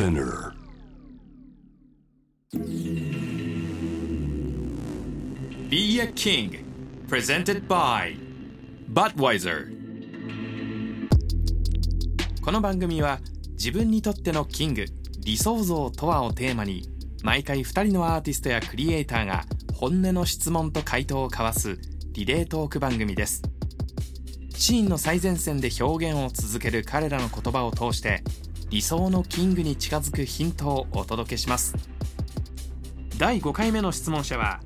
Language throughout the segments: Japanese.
Spinner. Be a King Presented by Budweiser この番組は自分にとってのキング理想像とはをテーマに毎回2人のアーティストやクリエイターが本音の質問と回答を交わすリレートーク番組ですシーンの最前線で表現を続ける彼らの言葉を通して理想のキングに近づくヒントをお届けします第5回目の質問者は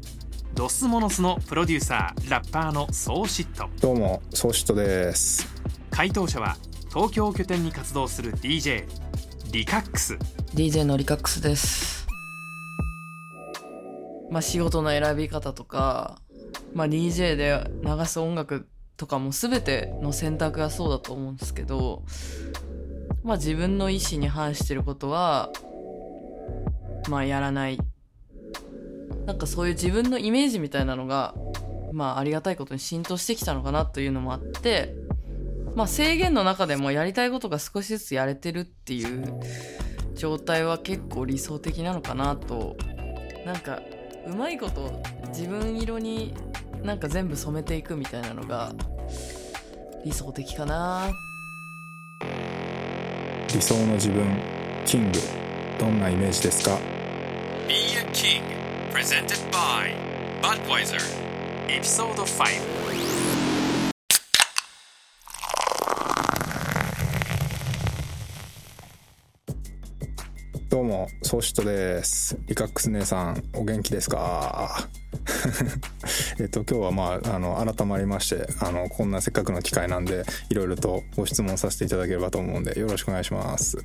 ドスモノスのプロデューサーラッパーのソーシットどうも、ソーシットです。回答者は東京を拠点に活動する DJ リカックス DJ のリカックスです。まあ仕事の選び方とか、まあ DJ で流す音楽とかも全ての選択がそうだと思うんですけど、まあ自分の意思に反してることは、まあやらない。なんかそういう自分のイメージみたいなのが、まあありがたいことに浸透してきたのかなというのもあって、まあ制限の中でもやりたいことが少しずつやれてるっていう状態は結構理想的なのかなとなんかうまいこと自分色になんか全部染めていくみたいなのが理想的かな理想の自分、キング、どんなイメージですか？Be a King Presented by Budweiser Episode 5どうも、ソーシットです。リカックス姉さん、お元気ですか？えっと、今日はまあ、あの、改まりまして、あの、こんなせっかくの機会なんで、いろいろとご質問させていただければと思うんで、よろしくお願いします。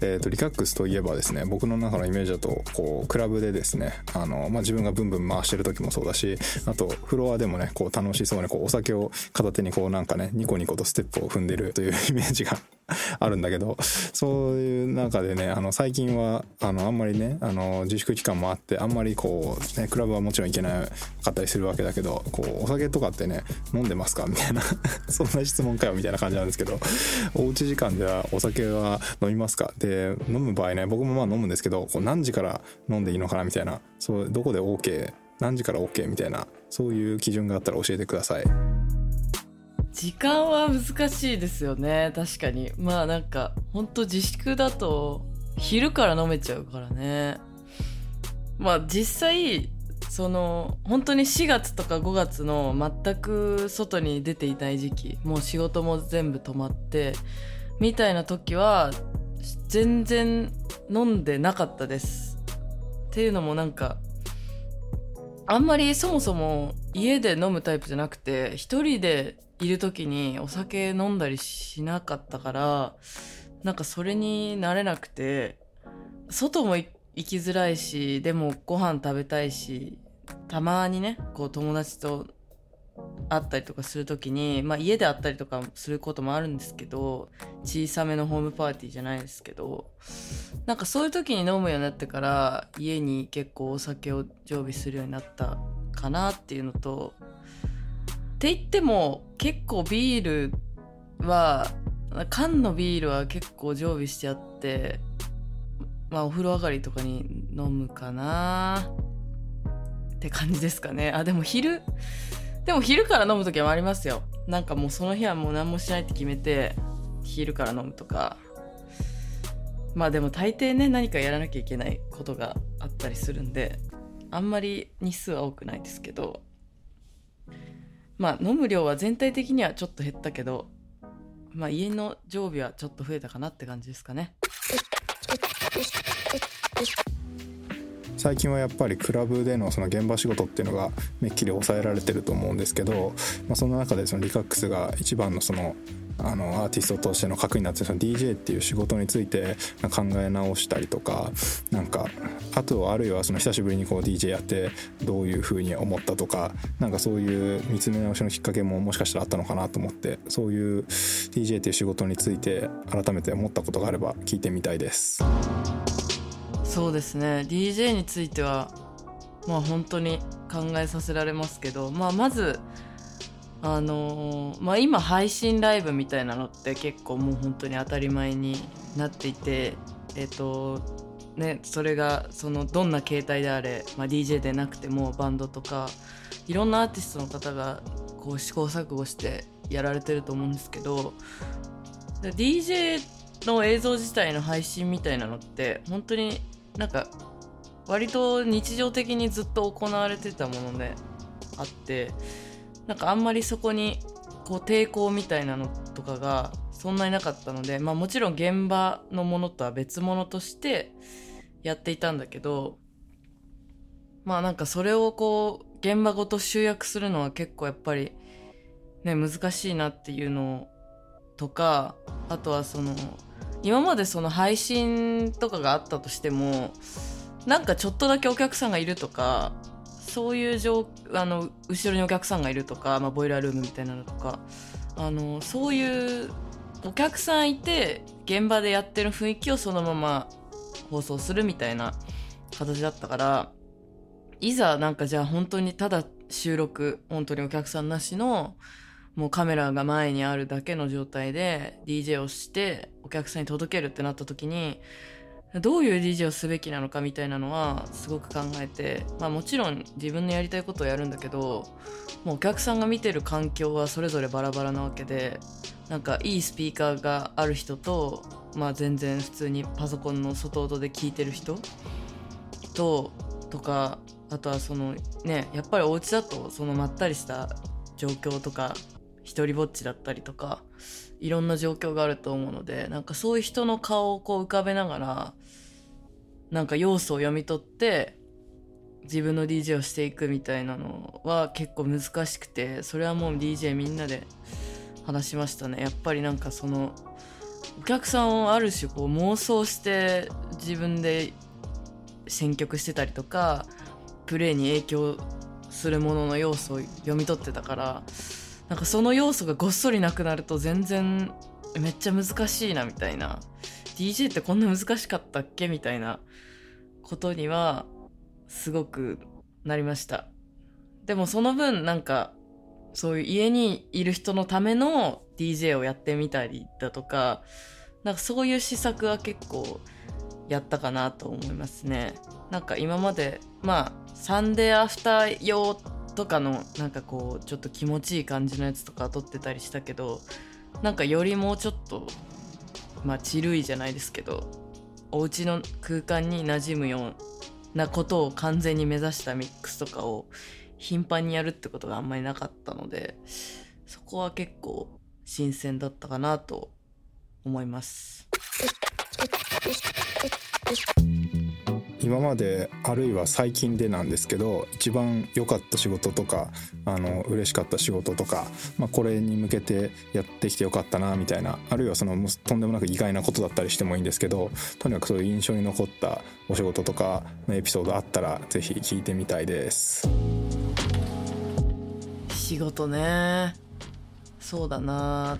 えっと、リカックスといえばですね、僕の中のイメージだと、こう、クラブでですね、あの、まあ、自分がブンブン回してる時もそうだし、あと、フロアでもね、こう、楽しそうに、こう、お酒を片手にこう、なんかね、ニコニコとステップを踏んでるというイメージが あるんだけど、そういう中でね、あの、最近は、あの、あんまりね、あの、自粛期間もあって、あんまりこう、ね、クラブはもちろん行けなかったりするわけだけど、こう、お酒とかってね、飲んでますかみたいな、そんな質問かよ、みたいな感じなんですけど、おうち時間ではお酒は飲みますか？で、飲む場合ね、僕もまあ飲むんですけど、こう何時から飲んでいいのかな、みたいな、そう、どこで OK、何時から OK みたいな、そういう基準があったら教えてください。時間は難しいですよね。確かに。まあなんかほんと自粛だと昼から飲めちゃうからね。まあ実際その本当に4月とか5月の全く外に出ていない時期もう仕事も全部止まってみたいな時は全然飲んでなかったです。っていうのもなんかあんまりそもそも家で飲むタイプじゃなくて一人でいる時にお酒飲んだりしなかったからなんかそれに慣れなくて外も行きづらいしでもご飯食べたいしたまにねこう友達と会ったりとかする時に、まあ、家で会ったりとかすることもあるんですけど小さめのホームパーティーじゃないですけどなんかそういう時に飲むようになってから家に結構お酒を常備するようになったかなっていうのとって言っても結構ビールは缶のビールは結構常備してあってまあお風呂上がりとかに飲むかな。って感じですかね。あでも昼でも昼から飲む時もありますよ。なんかもうその日はもう何もしないって決めて昼から飲むとか。まあでも大抵ね何かやらなきゃいけないことがあったりするんであんまり日数は多くないですけど。まあ飲む量は全体的にはちょっと減ったけどまあ家の常備はちょっと増えたかなって感じですかね。最近はやっぱりクラブでのその現場仕事っていうのがめっきり抑えられてると思うんですけど、まあ、その中でそのリカックスが一番のそのあのアーティストとしての核になってその DJ っていう仕事について考え直したりとかなんかあとあるいはその久しぶりにこう DJ やってどういうふうに思ったとかなんかそういう見つめ直しのきっかけももしかしたらあったのかなと思ってそういう DJ っていう仕事について改めて思ったことがあれば聞いてみたいです。そうですね DJ についてはまあ本当に考えさせられますけど、まあ、まずあのーまあ今配信ライブみたいなのって結構もう本当に当たり前になっていてえっ、とねそれがそのどんな形態であれ、まあ、DJ でなくてもバンドとかいろんなアーティストの方がこう試行錯誤してやられてると思うんですけど DJ の映像自体の配信みたいなのって本当になんか割と日常的にずっと行われてたものであってなんかあんまりそこにこう抵抗みたいなのとかがそんなになかったので、まあ、もちろん現場のものとは別物としてやっていたんだけどまあなんかそれをこう現場ごと集約するのは結構やっぱりね難しいなっていうのとかあとはその今までその配信とかがあったとしてもなんかちょっとだけお客さんがいるとかそういう状あの後ろにお客さんがいるとか、まあ、ボイラールームみたいなのとかあのそういうお客さんいて現場でやってる雰囲気をそのまま放送するみたいな形だったからいざなんかじゃあ本当にただ収録本当にお客さんなしのもうカメラが前にあるだけの状態で DJ をしてお客さんに届けるってなった時にどういう DJ をすべきなのかみたいなのはすごく考えて、まあもちろん自分のやりたいことをやるんだけど、もうお客さんが見てる環境はそれぞれバラバラなわけで、なんかいいスピーカーがある人と、まあ全然普通にパソコンの外音で聞いてる人と、とか、あとはそのね、やっぱりお家だとそのまったりした状況とか、一人ぼっちだったりとか、いろんな状況があると思うので、なんかそういう人の顔をこう浮かべながら、なんか要素を読み取って、自分の DJ をしていくみたいなのは結構難しくて、それはもう DJ みんなで話しましたね。やっぱりなんかその、お客さんをある種こう妄想して自分で選曲してたりとか、プレイに影響するものの要素を読み取ってたから、なんかその要素がごっそりなくなると全然めっちゃ難しいなみたいな。DJ ってこんな難しかったっけみたいな。ことにはすごくなりました。でもその分なんかそういう家にいる人のための DJ をやってみたりだとかなんかそういう施策は結構やったかなと思いますね。なんか今までまあサンデーアフター用とかのなんかこうちょっと気持ちいい感じのやつとか撮ってたりしたけどなんかよりもうちょっとまあチルいじゃないですけどお家の空間に馴染むようなことを完全に目指したミックスとかを頻繁にやるってことがあんまりなかったのでそこは結構新鮮だったかなと思います。今まであるいは最近でなんですけど一番良かった仕事とかあの嬉しかった仕事とか、まあ、これに向けてやってきてよかったなみたいなあるいはそのとんでもなく意外なことだったりしてもいいんですけどとにかくそういう印象に残ったお仕事とかのエピソードあったらぜひ聞いてみたいです。仕事ねそうだな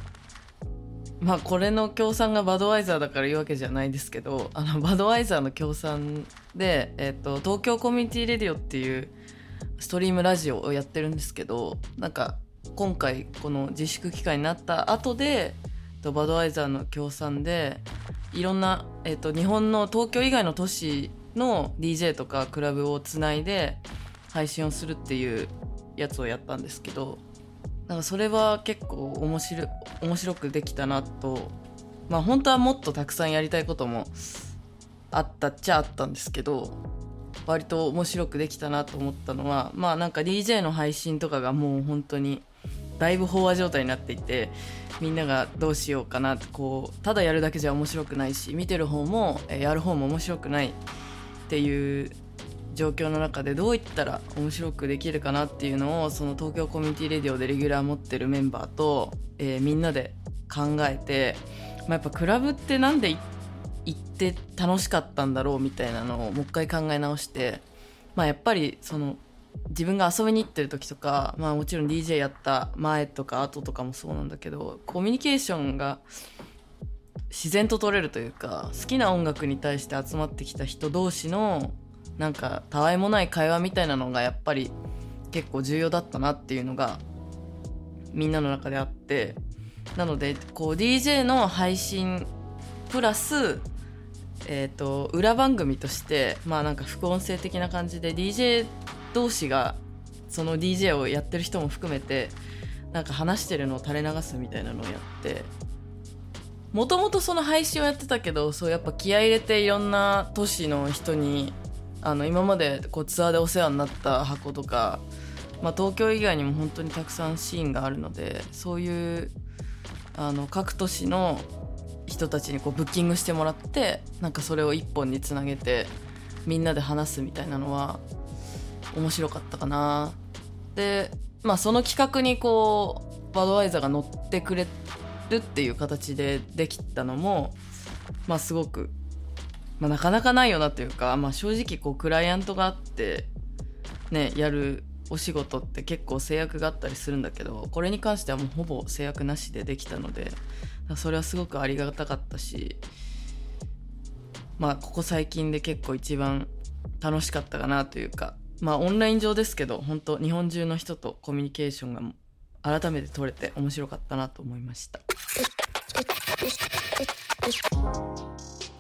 まあこれの協賛がバドワイザーだから言うわけじゃないですけどあのバドワイザーの協賛で、えっと東京コミュニティレディオっていうストリームラジオをやってるんですけどなんか今回この自粛期間になった後でえっとバドワイザーの協賛でいろんな、えっと日本の東京以外の都市の DJ とかクラブをつないで配信をするっていうやつをやったんですけどなんかそれは結構面白面白くできたなと。まあ本当はもっとたくさんやりたいこともあったっちゃあったんですけど割と面白くできたなと思ったのはまあなんか DJ の配信とかがもう本当にだいぶ飽和状態になっていてみんながどうしようかなってこうただやるだけじゃ面白くないし見てる方もやる方も面白くないっていう状況の中でどういったら面白くできるかなっていうのをその東京コミュニティレディオでレギュラー持ってるメンバーと、えーみんなで考えて、まあ、やっぱクラブってなんでい行って楽しかったんだろうみたいなのをもう一回考え直して、まあ、やっぱりその自分が遊びに行ってる時とか、まあ、もちろん DJ やった前とか後とかもそうなんだけどコミュニケーションが自然と取れるというか好きな音楽に対して集まってきた人同士のなんかたわいもない会話みたいなのがやっぱり結構重要だったなっていうのがみんなの中であってなのでこう DJ の配信プラス、えー、と裏番組としてまあなんか副音声的な感じで DJ 同士がその DJ をやってる人も含めてなんか話してるのを垂れ流すみたいなのをやってもともとその配信をやってたけどそうやっぱ気合入れていろんな都市の人にあの今までこうツアーでお世話になった箱とか、まあ、東京以外にも本当にたくさんシーンがあるのでそういうあの各都市の人たちにこうブッキングしてもらってなんかそれを一本につなげてみんなで話すみたいなのは面白かったかな。でまあその企画にこうバドワイザーが乗ってくれるっていう形でできたのもまあすごく、まあ、なかなかないよなというか、まあ、正直こうクライアントがあってねやるお仕事って結構制約があったりするんだけどこれに関してはもうほぼ制約なしでできたのでそれはすごくありがたかったしまあここ最近で結構一番楽しかったかなというかまあオンライン上ですけど本当日本中の人とコミュニケーションが改めて取れて面白かったなと思いました。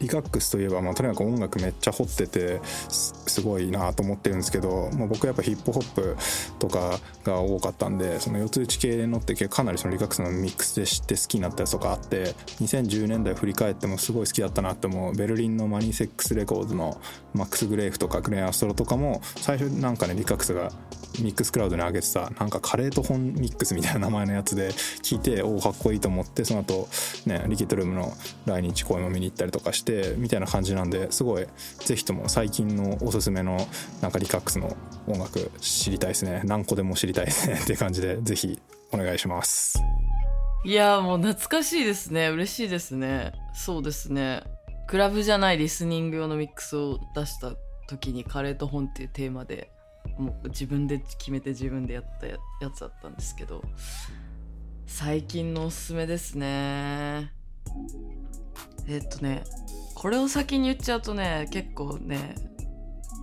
リカックスといえば、まあ、とにかく音楽めっちゃ掘っててすごいなと思ってるんですけど、まあ、僕やっぱヒップホップとかが多かったんでその四つ打ち系のってかなりその Licaxxx のミックスで知って好きになったやつとかあって2010年代振り返ってもすごい好きだったなって思うベルリンの Money Sex Records のマックス・グレーフとかグレン・アストロとかも最初なんかね Licaxxx がミックスクラウドに上げてたなんかカレーと本ミックスみたいな名前のやつで聞いておおかっこいいと思ってその後ねリキッドルームの来日公演も見に行ったりとかしててみたいな感じなんですごいぜひとも最近のおすすめのなんかリカックスの音楽知りたいですね。何個でも知りたいですね。っていう感じでぜひお願いします。いやもう懐かしいですね。嬉しいですね。そうですね。クラブじゃないリスニング用のミックスを出した時にカレーと本っていうテーマでもう自分で決めて自分でやったやつだったんですけど最近のおすすめですね。えっとねこれを先に言っちゃうとね結構ね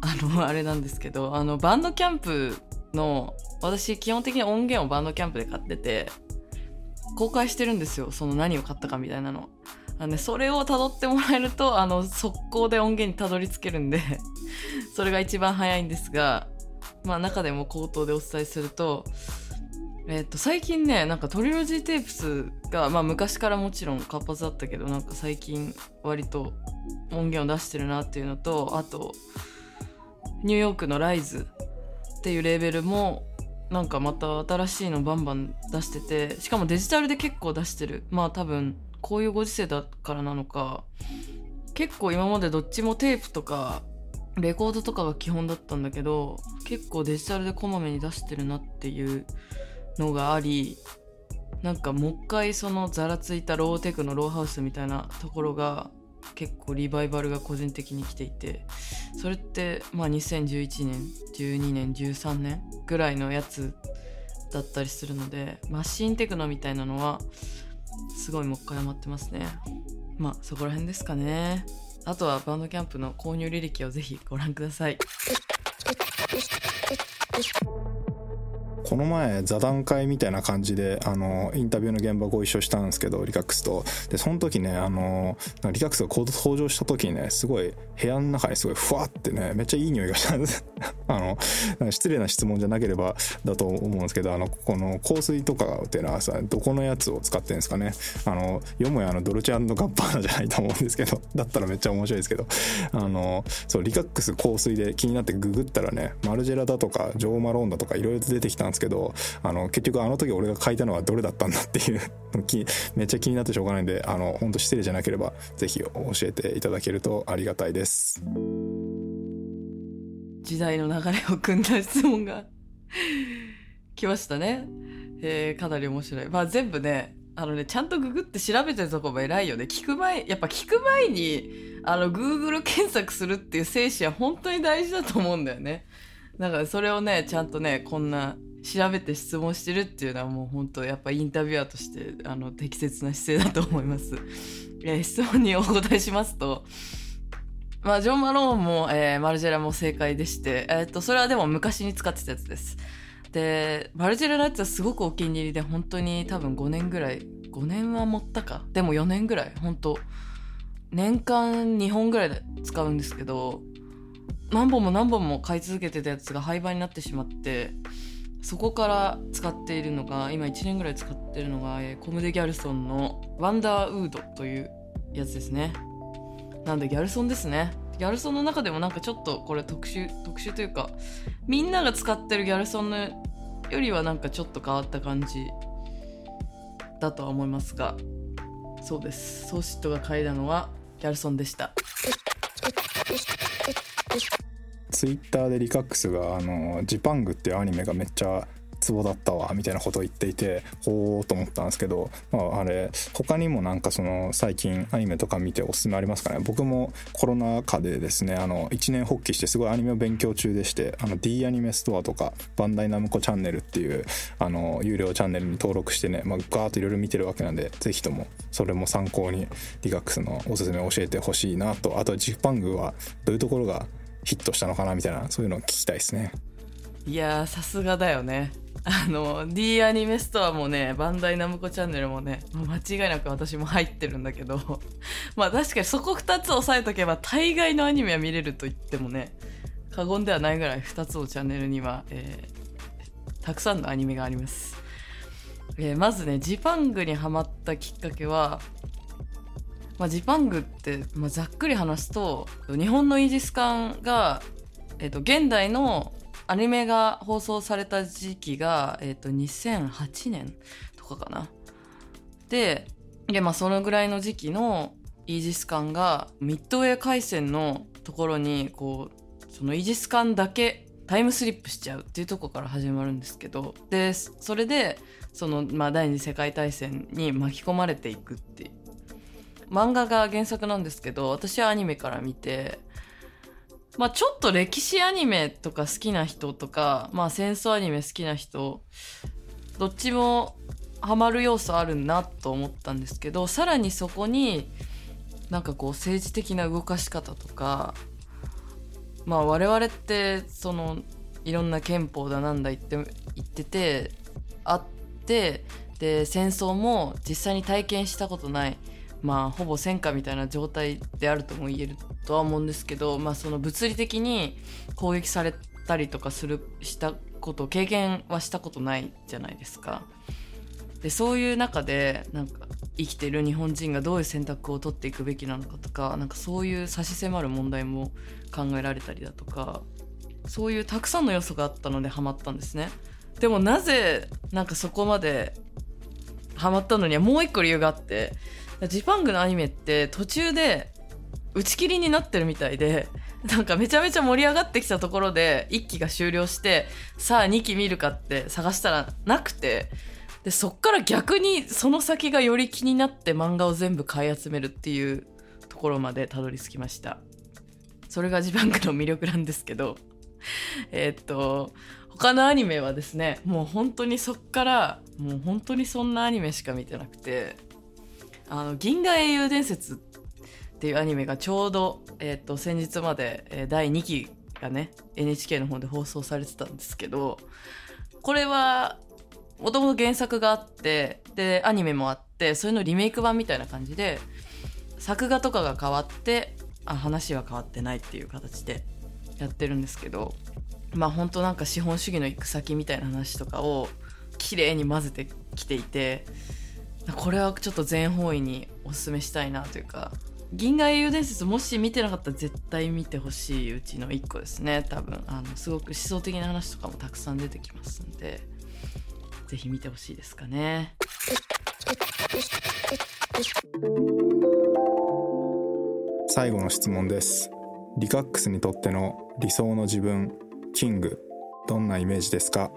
あのあれなんですけどあのバンドキャンプの私基本的に音源をバンドキャンプで買ってて公開してるんですよその何を買ったかみたいなの。あの、ね、それを辿ってもらえるとあの速攻で音源にたどり着けるんで それが一番早いんですがまあ中でも口頭でお伝えするとえっ、と最近ねなんかトリロジーテープスがまあ昔からもちろん活発だったけどなんか最近割と音源を出してるなっていうのとあとニューヨークのライズっていうレーベルもなんかまた新しいのバンバン出しててしかもデジタルで結構出してる。まあ多分こういうご時世だからなのか結構今までどっちもテープとかレコードとかが基本だったんだけど結構デジタルでこまめに出してるなっていうのがありなんかもう一回そのざらついたローテクのローハウスみたいなところが結構リバイバルが個人的に来ていてそれってまあ2011年12年13年ぐらいのやつだったりするのでマシンテクノみたいなのはすごいもう一回余ってますね。まあそこら辺ですかね。あとはバンドキャンプの購入履歴をぜひご覧ください。この前座談会みたいな感じであのインタビューの現場ご一緒したんですけどリカックスと。でその時ねあのリカックスが登場した時にねすごい部屋の中にすごいふわってねめっちゃいい匂いがしたんです。あの失礼な質問じゃなければだと思うんですけどあのこの香水とかっていうのはさどこのやつを使ってるんですかね。あのよもやあのドルチェガッバーナじゃないと思うんですけど だったらめっちゃ面白いですけど。あのそうリカックス香水で気になってググったらねマルジェラだとかジョー・マローンだとかいろいろ出てきたんですですけどあの結局あの時俺が書いたのはどれだったんだっていう めっちゃ気になってしょうがないんであの本当失礼じゃなければぜひ教えていただけるとありがたいです時代の流れを組んだ質問が 来ましたね、えー、かなり面白いまあ全部ねあのね、ちゃんとググって調べてるとこも偉いよね。聞く前、やっぱ聞く前に、あの、Google 検索するっていう精神は本当に大事だと思うんだよね。だからそれをね、ちゃんとね、こんな調べて質問してるっていうのはもう本当やっぱインタビュアーとしてあの適切な姿勢だと思います。質問にお答えしますと、まあ、ジョン・マローンも、えー、マルジェラも正解でして、えー、っと、それはでも昔に使ってたやつです。で、マルジェラのやつはすごくお気に入りで、本当に多分5年ぐらい、5年は持ったか。でも4年ぐらい、本当年間2本ぐらいで使うんですけど何本も何本も買い続けてたやつが廃盤になってしまってそこから使っているのが今1年ぐらい使ってるのが、えコムデ・ギャルソンのワンダーウードというやつですね。なんでギャルソンですね。ギャルソンの中でもなんかちょっとこれ特殊特殊というかみんなが使ってるギャルソンのよりはなんかちょっと変わった感じだとは思いますがそうです。ソーシットが嗅いだのはギャルソンでした。ツイッターでリカックスがあのジパングっていうアニメがめっちゃツボだったわみたいなことを言っていてほーと思ったんですけど、まあ、あれ他にもなんかその最近アニメとか見ておすすめありますかね？僕もコロナ禍でですねあの一年発起してすごいアニメを勉強中でしてあの D アニメストアとかバンダイナムコチャンネルっていうあの有料チャンネルに登録してね、まあ、ガーッといろいろ見てるわけなんでぜひともそれも参考にリカックスのおすすめを教えてほしいなと。あとジパングはどういうところがヒットしたのかなみたいなそういうのを聞きたいですね。いやさすがだよね。あの D アニメストアもねバンダイナムコチャンネルもね間違いなく私も入ってるんだけど。まあ確かにそこ2つ押さえとけば大概のアニメは見れると言ってもね過言ではないぐらい2つのチャンネルには、えーたくさんのアニメがあります、えーまずねジパングにハマったきっかけはまあ、ジパングって、まあ、ざっくり話すと日本のイージス艦が、えっと現代のアニメが放送された時期が、えっと2008年とかかな。でで、まあ、そのぐらいの時期のイージス艦がミッドウェー海戦のところにこうそのイージス艦だけタイムスリップしちゃうっていうところから始まるんですけどでそれでその、まあ、第二次世界大戦に巻き込まれていくっていう漫画が原作なんですけど私はアニメから見てまあちょっと歴史アニメとか好きな人とかまあ戦争アニメ好きな人どっちもハマる要素あるなと思ったんですけどさらにそこになんかこう政治的な動かし方とかまあ我々ってそのいろんな憲法だなんだ言って言っててあってで戦争も実際に体験したことないまあほぼ戦火みたいな状態であるとも言えるとは思うんですけど、まあ、その物理的に攻撃されたりとかするしたこと経験はしたことないじゃないですか。でそういう中でなんか生きてる日本人がどういう選択を取っていくべきなのかとかなんかそういう差し迫る問題も考えられたりだとかそういうたくさんの要素があったのでハマったんですね。でもなぜなんかそこまでハマったのにはもう一個理由があってジパングのアニメって途中で打ち切りになってるみたいでなんかめちゃめちゃ盛り上がってきたところで1期が終了してさあ2期見るかって探したらなくてでそっから逆にその先がより気になって漫画を全部買い集めるっていうところまでたどり着きました。それがジパングの魅力なんですけど えっと他のアニメはですねもう本当にそっからもう本当にそんなアニメしか見てなくてあの銀河英雄伝説っていうアニメがちょうど、えー、と先日まで、えー第2期がね NHK の方で放送されてたんですけどこれはもともと原作があってでアニメもあってそれのリメイク版みたいな感じで作画とかが変わってあ話は変わってないっていう形でやってるんですけどまあ本当なんか資本主義の行く先みたいな話とかを綺麗に混ぜてきていてこれはちょっと全方位におすすめしたいなというか銀河英雄伝説もし見てなかったら絶対見てほしいうちの一個ですね多分。あのすごく思想的な話とかもたくさん出てきますんでぜひ見てほしいですかね。最後の質問です。リカックスにとっての理想の自分キングどんなイメージですか？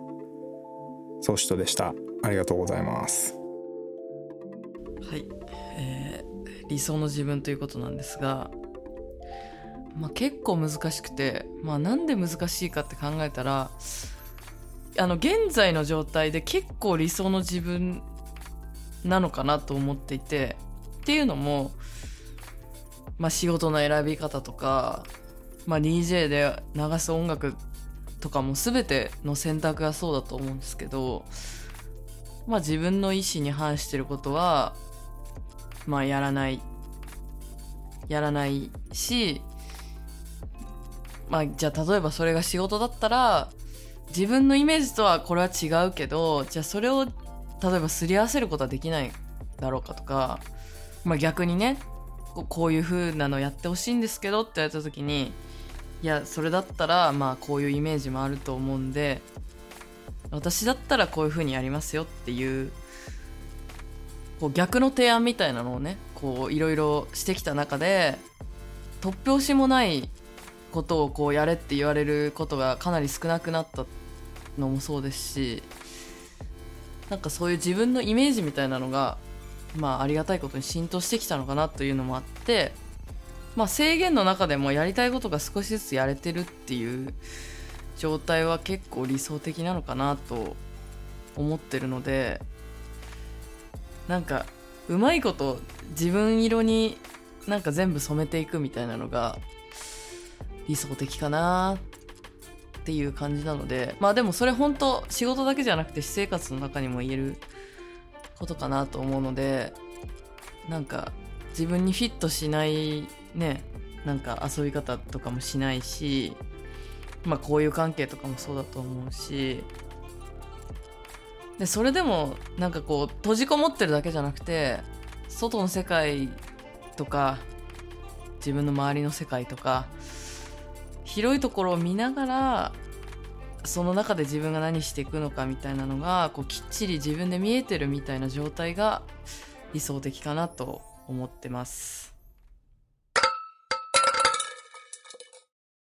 ソシトでした。ありがとうございます。はい、えー理想の自分ということなんですが、まあ、結構難しくて、まあ、なんで難しいかって考えたらあの現在の状態で結構理想の自分なのかなと思っていてっていうのも、まあ、仕事の選び方とか、まあ、DJ で流す音楽とかも全ての選択がそうだと思うんですけど、まあ、自分の意思に反してることはまあやらないやらないしまあじゃあ例えばそれが仕事だったら自分のイメージとはこれは違うけどじゃあそれを例えばすり合わせることはできないだろうかとか、まあ、逆にねこういう風なのやってほしいんですけどって言われた時にいやそれだったらまあこういうイメージもあると思うんで私だったらこういう風にやりますよっていうこう逆の提案みたいなのをねこういろいろしてきた中で突拍子もないことをこうやれって言われることがかなり少なくなったのもそうですしなんかそういう自分のイメージみたいなのがまあありがたいことに浸透してきたのかなというのもあってまあ制限の中でもやりたいことが少しずつやれてるっていう状態は結構理想的なのかなと思ってるのでなんかうまいこと自分色になんか全部染めていくみたいなのが理想的かなっていう感じなのでまあでもそれ本当仕事だけじゃなくて私生活の中にも言えることかなと思うのでなんか自分にフィットしないねなんか遊び方とかもしないしまあこういう関係とかもそうだと思うしでそれでもなんかこう閉じこもってるだけじゃなくて外の世界とか自分の周りの世界とか広いところを見ながらその中で自分が何していくのかみたいなのがこうきっちり自分で見えてるみたいな状態が理想的かなと思ってます。